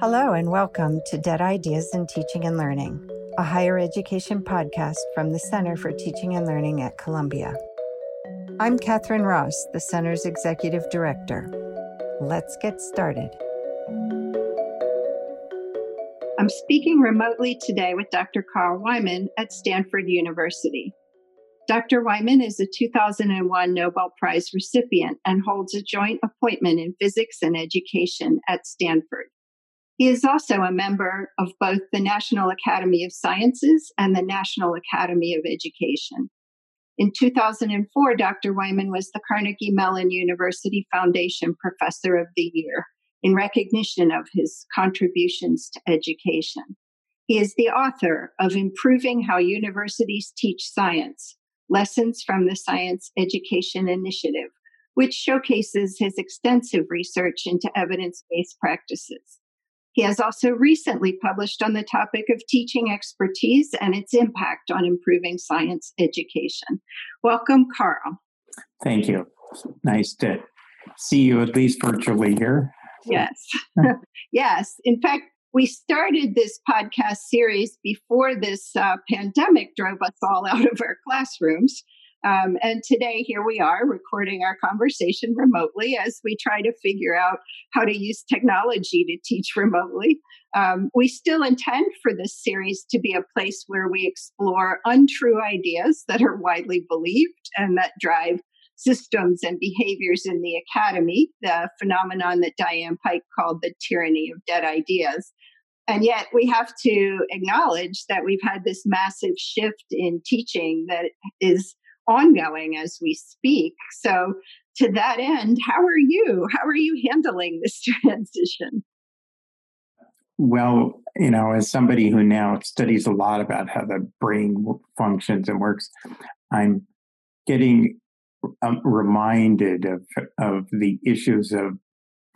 Hello, and welcome to Dead Ideas in Teaching and Learning, a higher education podcast from the Center for Teaching and Learning at Columbia. I'm Catherine Ross, the Center's Executive Director. Let's get started. I'm speaking remotely today with Dr. Carl Wieman at Stanford University. Dr. Wieman is a 2001 Nobel Prize recipient and holds a joint appointment in physics and education at Stanford. He is also a member of both the National Academy of Sciences and the National Academy of Education. In 2004, Dr. Wieman was the Carnegie Mellon University Foundation Professor of the Year in recognition of his contributions to education. He is the author of Improving How Universities Teach Science Lessons from the Science Education Initiative, which showcases his extensive research into evidence based practices. He has also recently published on the topic of teaching expertise and its impact on improving science education. Welcome, Carl. Thank you. Nice to see you at least virtually here. Yes. yes. In fact, we started this podcast series before this uh, pandemic drove us all out of our classrooms. Um, and today, here we are recording our conversation remotely as we try to figure out how to use technology to teach remotely. Um, we still intend for this series to be a place where we explore untrue ideas that are widely believed and that drive systems and behaviors in the academy, the phenomenon that Diane Pike called the tyranny of dead ideas. And yet, we have to acknowledge that we've had this massive shift in teaching that is ongoing as we speak. So, to that end, how are you? How are you handling this transition? Well, you know, as somebody who now studies a lot about how the brain functions and works, I'm getting um, reminded of of the issues of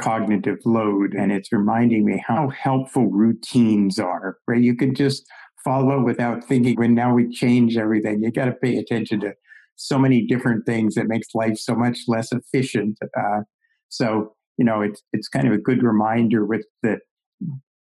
cognitive load, and it's reminding me how helpful routines are. Right, you can just follow without thinking. When now we change everything, you got to pay attention to so many different things that makes life so much less efficient. Uh, so you know, it's it's kind of a good reminder with the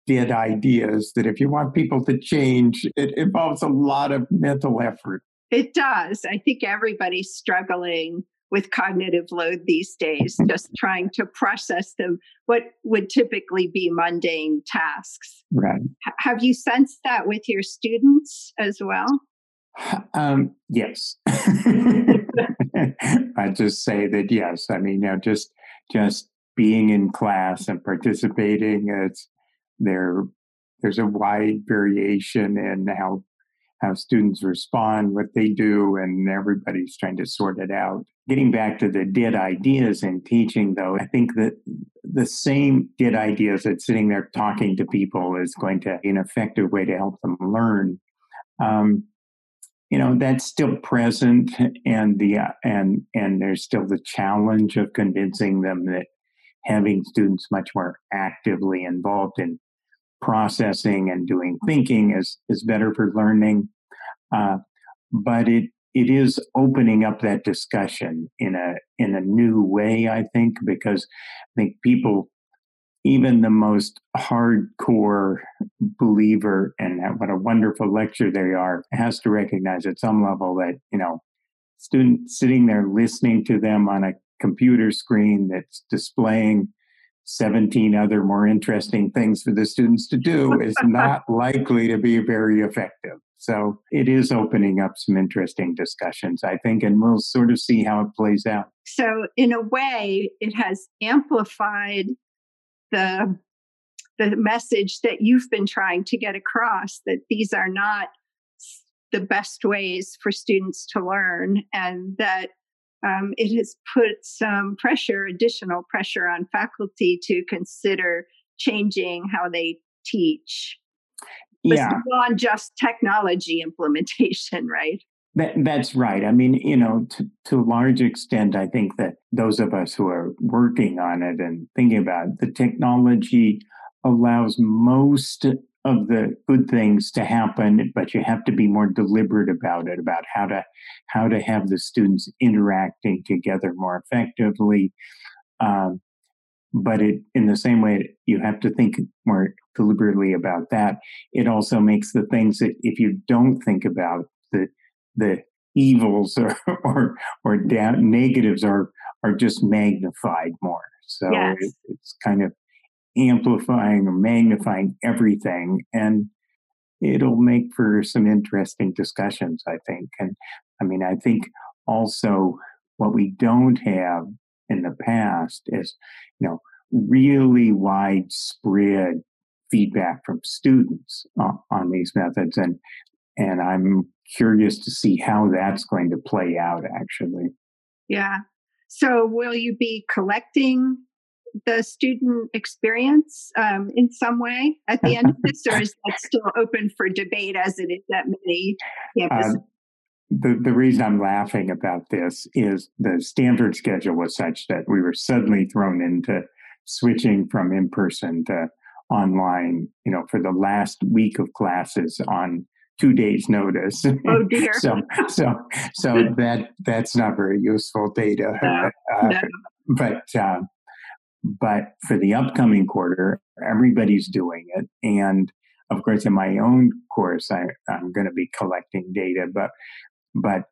dead ideas that if you want people to change, it involves a lot of mental effort. It does. I think everybody's struggling with cognitive load these days, just trying to process them, what would typically be mundane tasks. Right. H- have you sensed that with your students as well? Um, yes. I just say that yes. I mean, you know, just just being in class and participating, it's there. There's a wide variation in how how students respond, what they do, and everybody's trying to sort it out. Getting back to the dead ideas in teaching, though, I think that the same dead ideas that sitting there talking to people is going to be an effective way to help them learn. Um, you know that's still present, and the uh, and and there's still the challenge of convincing them that having students much more actively involved in processing and doing thinking is is better for learning. Uh, but it it is opening up that discussion in a in a new way, I think, because I think people, even the most hardcore believer and what a wonderful lecture they are, has to recognize at some level that you know, student sitting there listening to them on a computer screen that's displaying 17 other more interesting things for the students to do is not likely to be very effective. So it is opening up some interesting discussions, I think, and we'll sort of see how it plays out. So, in a way, it has amplified the the message that you've been trying to get across that these are not the best ways for students to learn and that um, it has put some pressure, additional pressure on faculty to consider changing how they teach. Yeah. Beyond just technology implementation, right? That, that's right. I mean, you know, to, to a large extent, I think that those of us who are working on it and thinking about it, the technology allows most of the good things to happen, but you have to be more deliberate about it, about how to how to have the students interacting together more effectively. Um, but it in the same way you have to think more deliberately about that it also makes the things that if you don't think about the the evils or or, or down, negatives are are just magnified more so yes. it, it's kind of amplifying or magnifying everything and it'll make for some interesting discussions i think and i mean i think also what we don't have in the past is, you know, really widespread feedback from students on, on these methods. And, and I'm curious to see how that's going to play out actually. Yeah. So will you be collecting the student experience um, in some way at the end of this, or is that still open for debate as it is at many campuses? Um, the, the reason I'm laughing about this is the Stanford schedule was such that we were suddenly thrown into switching from in person to online, you know, for the last week of classes on two days notice. Oh dear. so so so that that's not very useful data. No, uh, no. But uh, but for the upcoming quarter, everybody's doing it, and of course, in my own course, I, I'm going to be collecting data, but but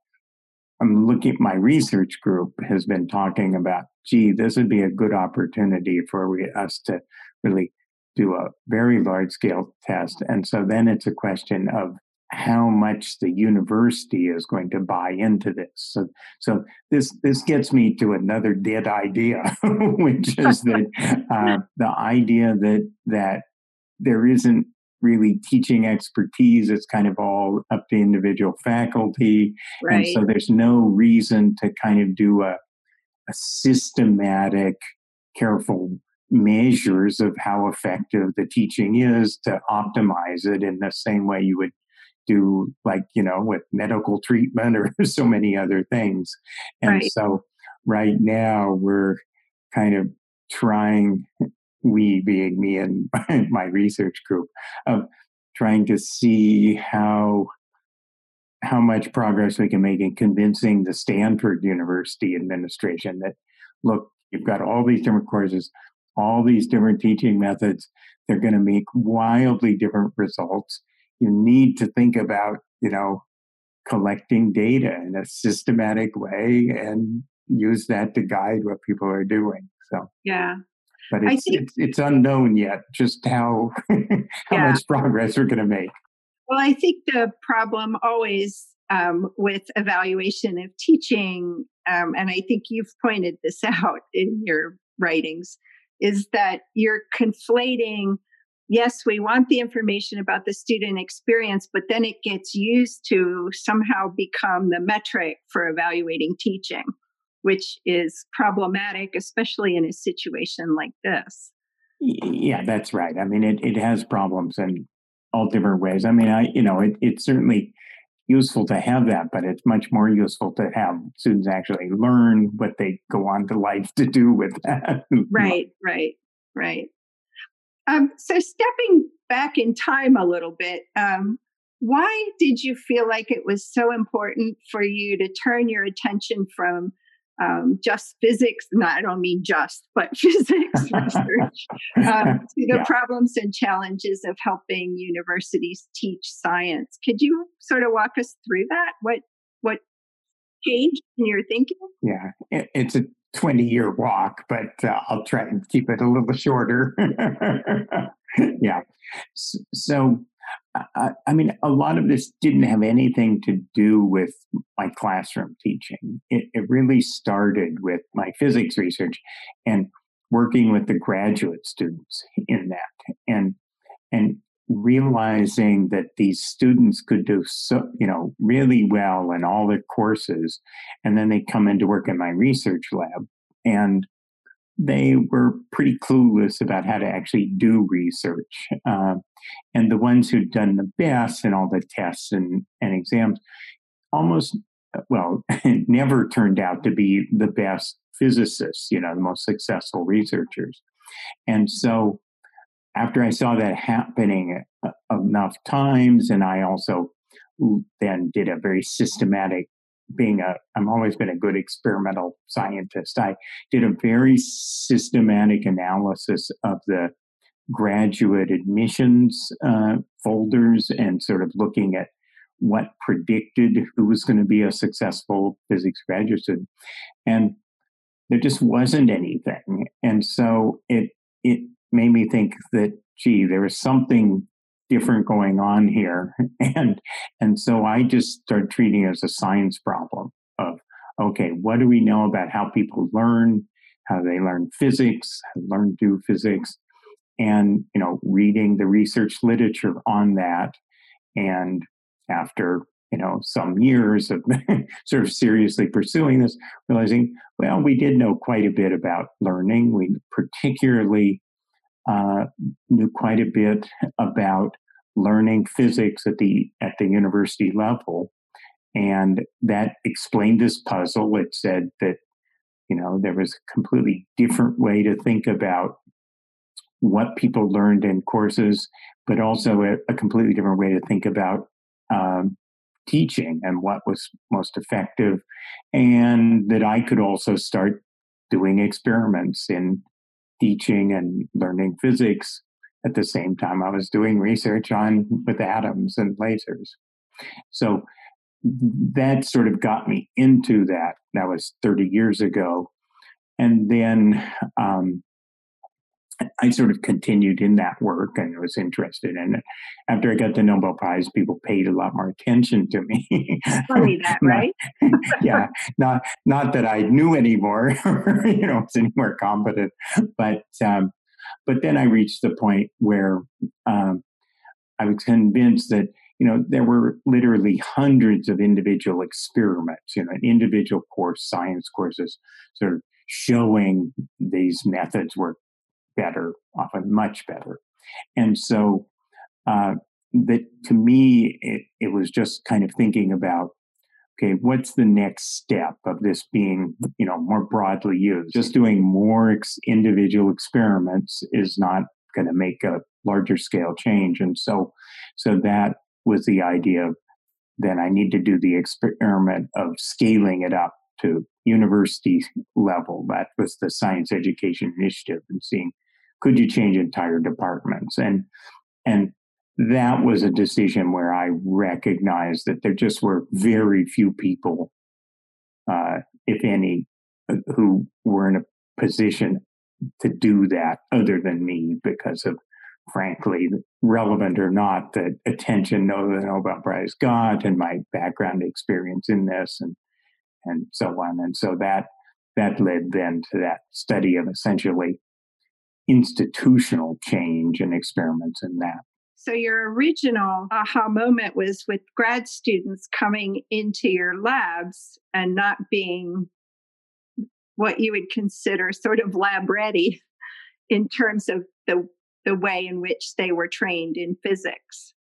I'm looking, my research group has been talking about, gee, this would be a good opportunity for we, us to really do a very large scale test. And so then it's a question of how much the university is going to buy into this. So, so this this gets me to another dead idea, which is that uh, the idea that that there isn't really teaching expertise. It's kind of all up to individual faculty. Right. And so there's no reason to kind of do a, a systematic, careful measures of how effective the teaching is to optimize it in the same way you would do like you know with medical treatment or so many other things and right. so right now we're kind of trying we being me and my research group of trying to see how how much progress we can make in convincing the Stanford University administration that look, you've got all these different courses, all these different teaching methods, they're going to make wildly different results. You need to think about, you know, collecting data in a systematic way and use that to guide what people are doing. So yeah, but it's, think, it's, it's unknown yet just how how yeah. much progress we're going to make. Well, I think the problem always um, with evaluation of teaching, um, and I think you've pointed this out in your writings, is that you're conflating. Yes, we want the information about the student experience, but then it gets used to somehow become the metric for evaluating teaching which is problematic, especially in a situation like this. Yeah, that's right. I mean, it, it has problems in all different ways. I mean, I, you know, it, it's certainly useful to have that, but it's much more useful to have students actually learn what they go on to life to do with that. right, right, right. Um, so stepping back in time a little bit, um, why did you feel like it was so important for you to turn your attention from um, just physics, no, I don't mean just, but physics research um, to the yeah. problems and challenges of helping universities teach science. Could you sort of walk us through that? What what changed in your thinking? Yeah, it, it's a 20 year walk, but uh, I'll try and keep it a little shorter. yeah. So, I, I, mean, a lot of this didn't have anything to do with my classroom teaching. It, it really started with my physics research and working with the graduate students in that, and and realizing that these students could do so, you know, really well in all their courses, and then they come in to work in my research lab, and they were pretty clueless about how to actually do research. Uh, and the ones who'd done the best in all the tests and, and exams almost, well, never turned out to be the best physicists, you know, the most successful researchers. And so after I saw that happening uh, enough times, and I also then did a very systematic being a, I'm always been a good experimental scientist. I did a very systematic analysis of the graduate admissions uh, folders and sort of looking at what predicted who was going to be a successful physics graduate student. And there just wasn't anything. And so it, it made me think that, gee, there was something different going on here. And, and so I just started treating it as a science problem of, okay, what do we know about how people learn, how they learn physics, learn do physics, and, you know, reading the research literature on that. And after, you know, some years of sort of seriously pursuing this, realizing, well, we did know quite a bit about learning. We particularly uh, knew quite a bit about learning physics at the at the university level. And that explained this puzzle. It said that you know there was a completely different way to think about what people learned in courses but also a, a completely different way to think about um, teaching and what was most effective. And that i could also start doing experiments in teaching and learning physics at the same time I was doing research on with atoms and lasers. So that sort of got me into that. That was 30 years ago. And then um, I sort of continued in that work and was interested in it. After I got the Nobel Prize, people paid a lot more attention to me. Funny that, right? yeah, not not that I knew anymore, you know, was any more competent, but um, but then I reached the point where um, I was convinced that you know there were literally hundreds of individual experiments, you know, individual course science courses, sort of showing these methods were better, often much better, and so uh, that to me it, it was just kind of thinking about okay, what's the next step of this being, you know, more broadly used? Just doing more ex- individual experiments is not going to make a larger scale change. And so, so that was the idea of then I need to do the experiment of scaling it up to university level. That was the science education initiative and seeing could you change entire departments and and that was a decision where I recognized that there just were very few people, uh, if any, uh, who were in a position to do that other than me because of, frankly, relevant or not, the attention the Nobel Prize got and my background experience in this and and so on. And so that that led then to that study of essentially institutional change and experiments in that. So, your original aha moment was with grad students coming into your labs and not being what you would consider sort of lab ready in terms of the, the way in which they were trained in physics.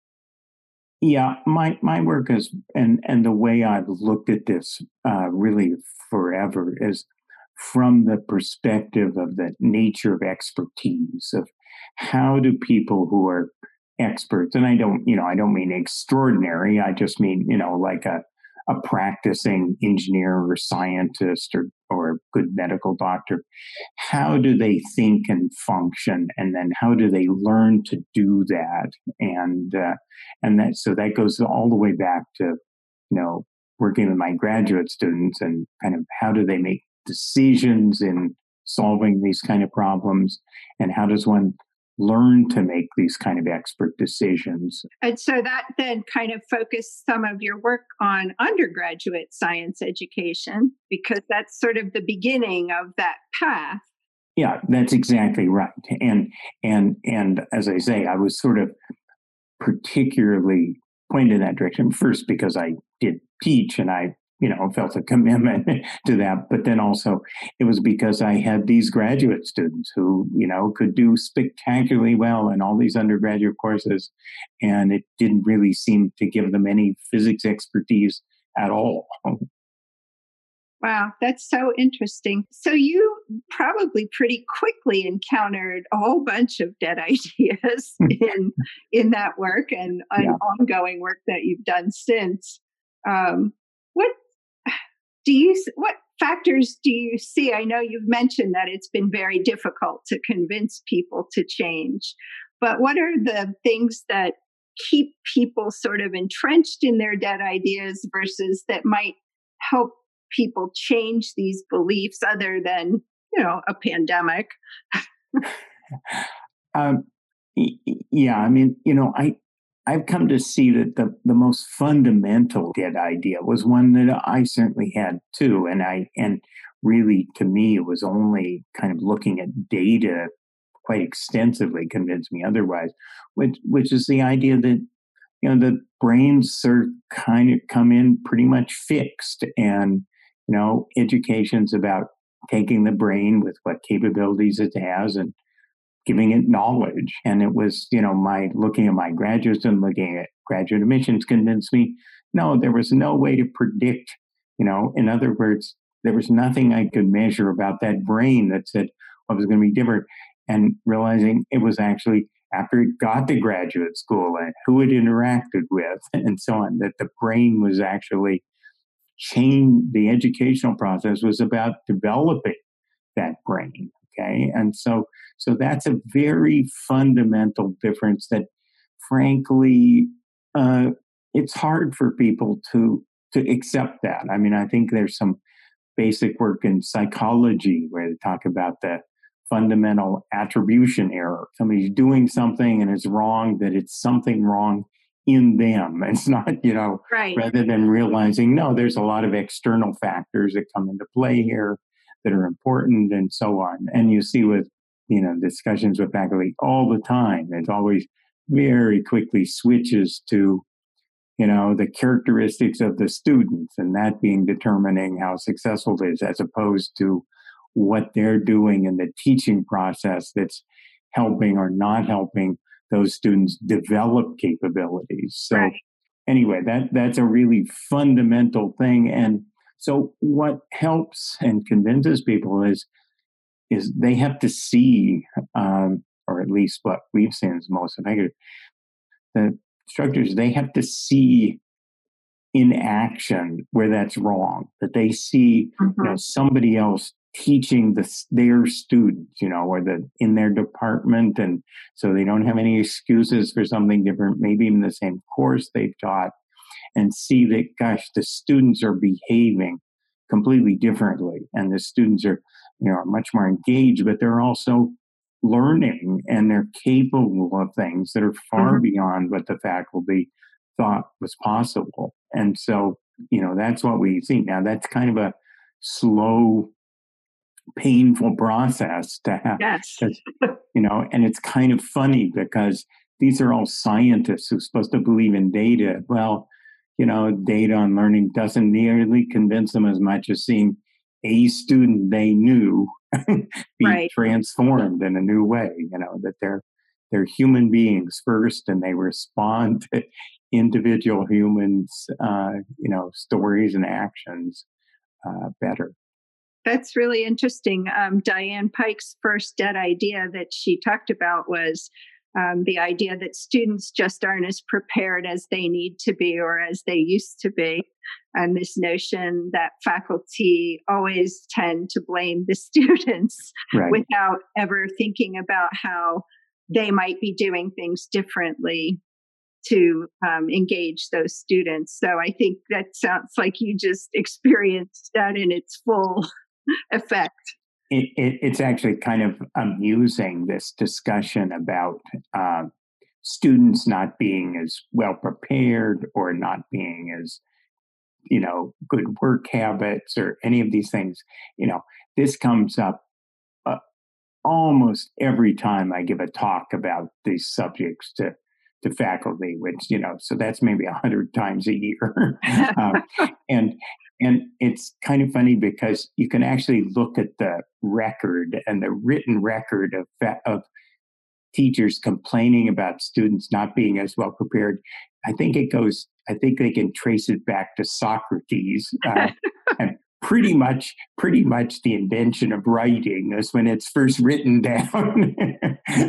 Yeah, my my work is and and the way I've looked at this uh, really forever is from the perspective of the nature of expertise of how do people who are experts and i don't you know i don't mean extraordinary i just mean you know like a a practicing engineer or scientist or or a good medical doctor how do they think and function? And then how do they learn to do that? And uh, and that so that goes all the way back to you know working with my graduate students and kind of how do they make decisions in solving these kind of problems and how does one learn to make these kind of expert decisions. And so that then kind of focused some of your work on undergraduate science education because that's sort of the beginning of that path. Yeah, that's exactly right. And and and as I say, I was sort of particularly pointed in that direction first because I did teach and I you know, felt a commitment to that. But then also it was because I had these graduate students who, you know, could do spectacularly well in all these undergraduate courses. And it didn't really seem to give them any physics expertise at all. Wow, that's so interesting. So you probably pretty quickly encountered a whole bunch of dead ideas in in that work and yeah. ongoing work that you've done since. Um, what do you what factors do you see? I know you've mentioned that it's been very difficult to convince people to change, but what are the things that keep people sort of entrenched in their dead ideas versus that might help people change these beliefs other than, you know, a pandemic? um, yeah, I mean, you know, I I've come to see that the, the most fundamental dead idea was one that I certainly had too. And I, and really to me, it was only kind of looking at data quite extensively convinced me otherwise, which, which is the idea that, you know, the brains are kind of come in pretty much fixed and, you know, education's about taking the brain with what capabilities it has and giving it knowledge. And it was, you know, my looking at my graduates and looking at graduate admissions convinced me, no, there was no way to predict, you know, in other words, there was nothing I could measure about that brain that said what was going to be different. And realizing it was actually after it got to graduate school and who it interacted with and so on, that the brain was actually change the educational process was about developing that brain Okay. And so, so that's a very fundamental difference that frankly, uh, it's hard for people to, to accept that. I mean, I think there's some basic work in psychology where they talk about the fundamental attribution error. Somebody's doing something and it's wrong, that it's something wrong in them. It's not, you know, right. rather than realizing, no, there's a lot of external factors that come into play here that are important and so on. And you see with, you know, discussions with faculty all the time, it always very quickly switches to, you know, the characteristics of the students and that being determining how successful it is as opposed to what they're doing in the teaching process that's helping or not helping those students develop capabilities. So right. anyway, that that's a really fundamental thing and so what helps and convinces people is is they have to see, um, or at least what we've seen is most effective. The instructors they have to see in action where that's wrong. That they see mm-hmm. you know, mm-hmm. somebody else teaching the, their students, you know, or the in their department, and so they don't have any excuses for something different. Maybe even the same course they've taught, and see that, gosh, the students are behaving completely differently. And the students are, you know, are much more engaged, but they're also learning and they're capable of things that are far mm-hmm. beyond what the faculty thought was possible. And so, you know, that's what we see. Now, that's kind of a slow, painful process to have. Yes. you know, and it's kind of funny because these are all scientists who are supposed to believe in data. Well, you know, data on learning doesn't nearly convince them as much as seeing a student they knew be right. transformed in a new way. You know that they're they're human beings first, and they respond to individual humans, uh, you know, stories and actions uh, better. That's really interesting. Um, Diane Pike's first dead idea that she talked about was um, the idea that students just aren't as prepared as they need to be or as they used to be. And this notion that faculty always tend to blame the students right. without ever thinking about how they might be doing things differently to um, engage those students. So I think that sounds like you just experienced that in its full effect it, it, it's actually kind of amusing this discussion about uh, students not being as well prepared or not being as you know good work habits or any of these things. You know this comes up uh, almost every time i give a talk about these subjects to to faculty which you know so that's maybe a hundred times a year um, and and it's kind of funny because you can actually look at the record and the written record of, of teachers complaining about students not being as well prepared. I think it goes, I think they can trace it back to Socrates. Uh, and pretty much, pretty much the invention of writing is when it's first written down.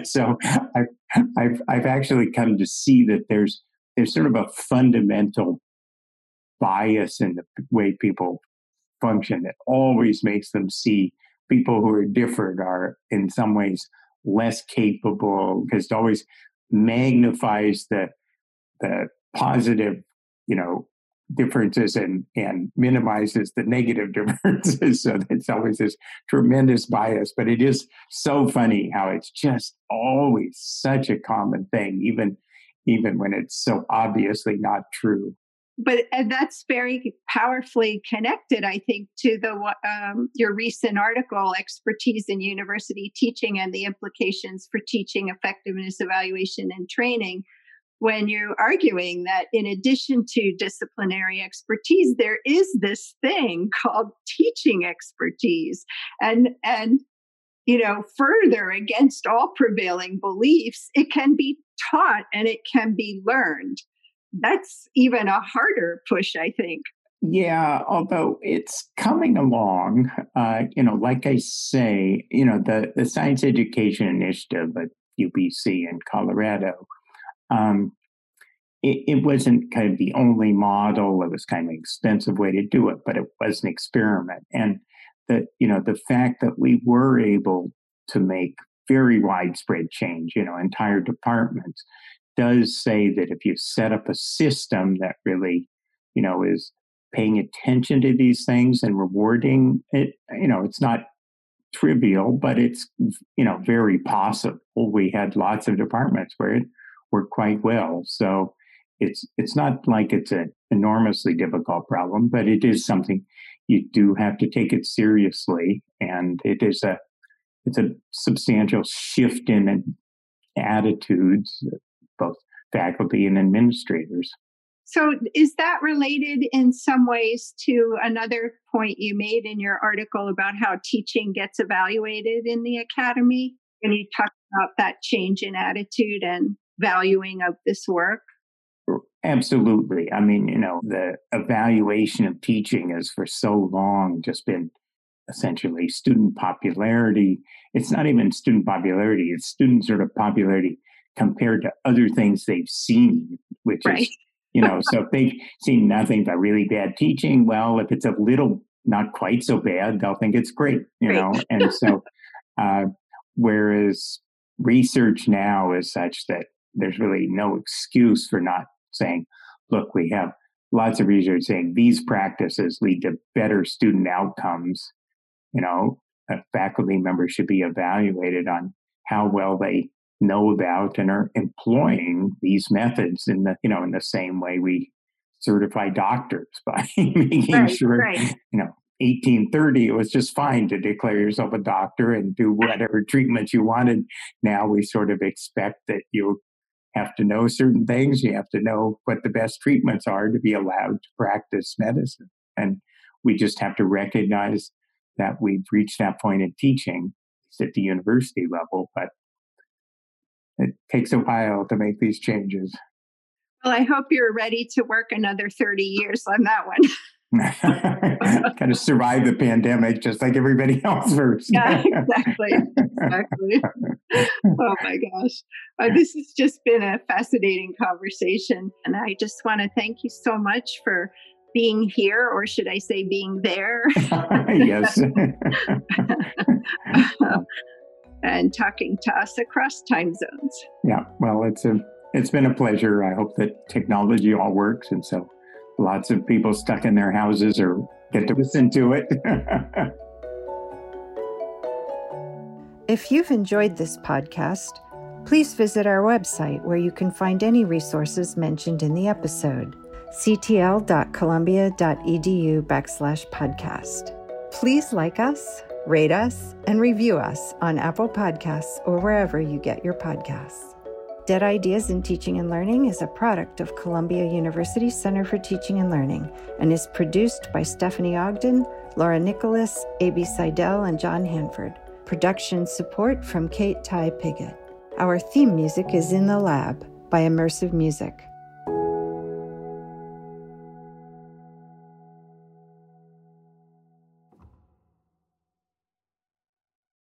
so I've, I've, I've actually come to see that there's, there's sort of a fundamental bias in the way people function that always makes them see people who are different are in some ways less capable because it always magnifies the the positive, you know, differences and and minimizes the negative differences. so it's always this tremendous bias. But it is so funny how it's just always such a common thing, even even when it's so obviously not true but and that's very powerfully connected i think to the um, your recent article expertise in university teaching and the implications for teaching effectiveness evaluation and training when you're arguing that in addition to disciplinary expertise there is this thing called teaching expertise and and you know further against all prevailing beliefs it can be taught and it can be learned that's even a harder push, I think. Yeah, although it's coming along, uh, you know, like I say, you know, the, the Science Education Initiative at UBC in Colorado, um, it, it, wasn't kind of the only model. It was kind of an expensive way to do it, but it was an experiment. And that, you know, the fact that we were able to make very widespread change, you know, entire departments does say that if you set up a system that really, you know, is paying attention to these things and rewarding it, you know, it's not trivial, but it's, you know, very possible. We had lots of departments where it worked quite well. So it's it's not like it's an enormously difficult problem, but it is something you do have to take it seriously. And it is a it's a substantial shift in attitudes both faculty and administrators. So, is that related in some ways to another point you made in your article about how teaching gets evaluated in the academy? And you talked about that change in attitude and valuing of this work? Absolutely. I mean, you know, the evaluation of teaching has for so long just been essentially student popularity. It's not even student popularity, it's student sort of popularity compared to other things they've seen, which right. is, you know, so if they've seen nothing but really bad teaching, well, if it's a little not quite so bad, they'll think it's great, you know. And so, uh, whereas research now is such that there's really no excuse for not saying, look, we have lots of research saying these practices lead to better student outcomes. You know, a faculty member should be evaluated on how well they know about and are employing these methods in the you know in the same way we certify doctors by making right, sure right. you know 1830 it was just fine to declare yourself a doctor and do whatever treatment you wanted now we sort of expect that you have to know certain things you have to know what the best treatments are to be allowed to practice medicine and we just have to recognize that we've reached that point in teaching at the university level but it takes a while to make these changes. Well, I hope you're ready to work another 30 years on that one. kind of survive the pandemic just like everybody else first. yeah, exactly. Exactly. oh my gosh. Uh, this has just been a fascinating conversation. And I just want to thank you so much for being here, or should I say being there? yes and talking to us across time zones. Yeah, well, it's a it's been a pleasure. I hope that technology all works, and so lots of people stuck in their houses or get to listen to it. if you've enjoyed this podcast, please visit our website where you can find any resources mentioned in the episode ctl.columbia.edu backslash podcast. Please like us, rate us, and review us on Apple Podcasts or wherever you get your podcasts. Dead Ideas in Teaching and Learning is a product of Columbia University Center for Teaching and Learning and is produced by Stephanie Ogden, Laura Nicholas, A.B. Seidel, and John Hanford. Production support from Kate Ty Piggott. Our theme music is In the Lab by Immersive Music.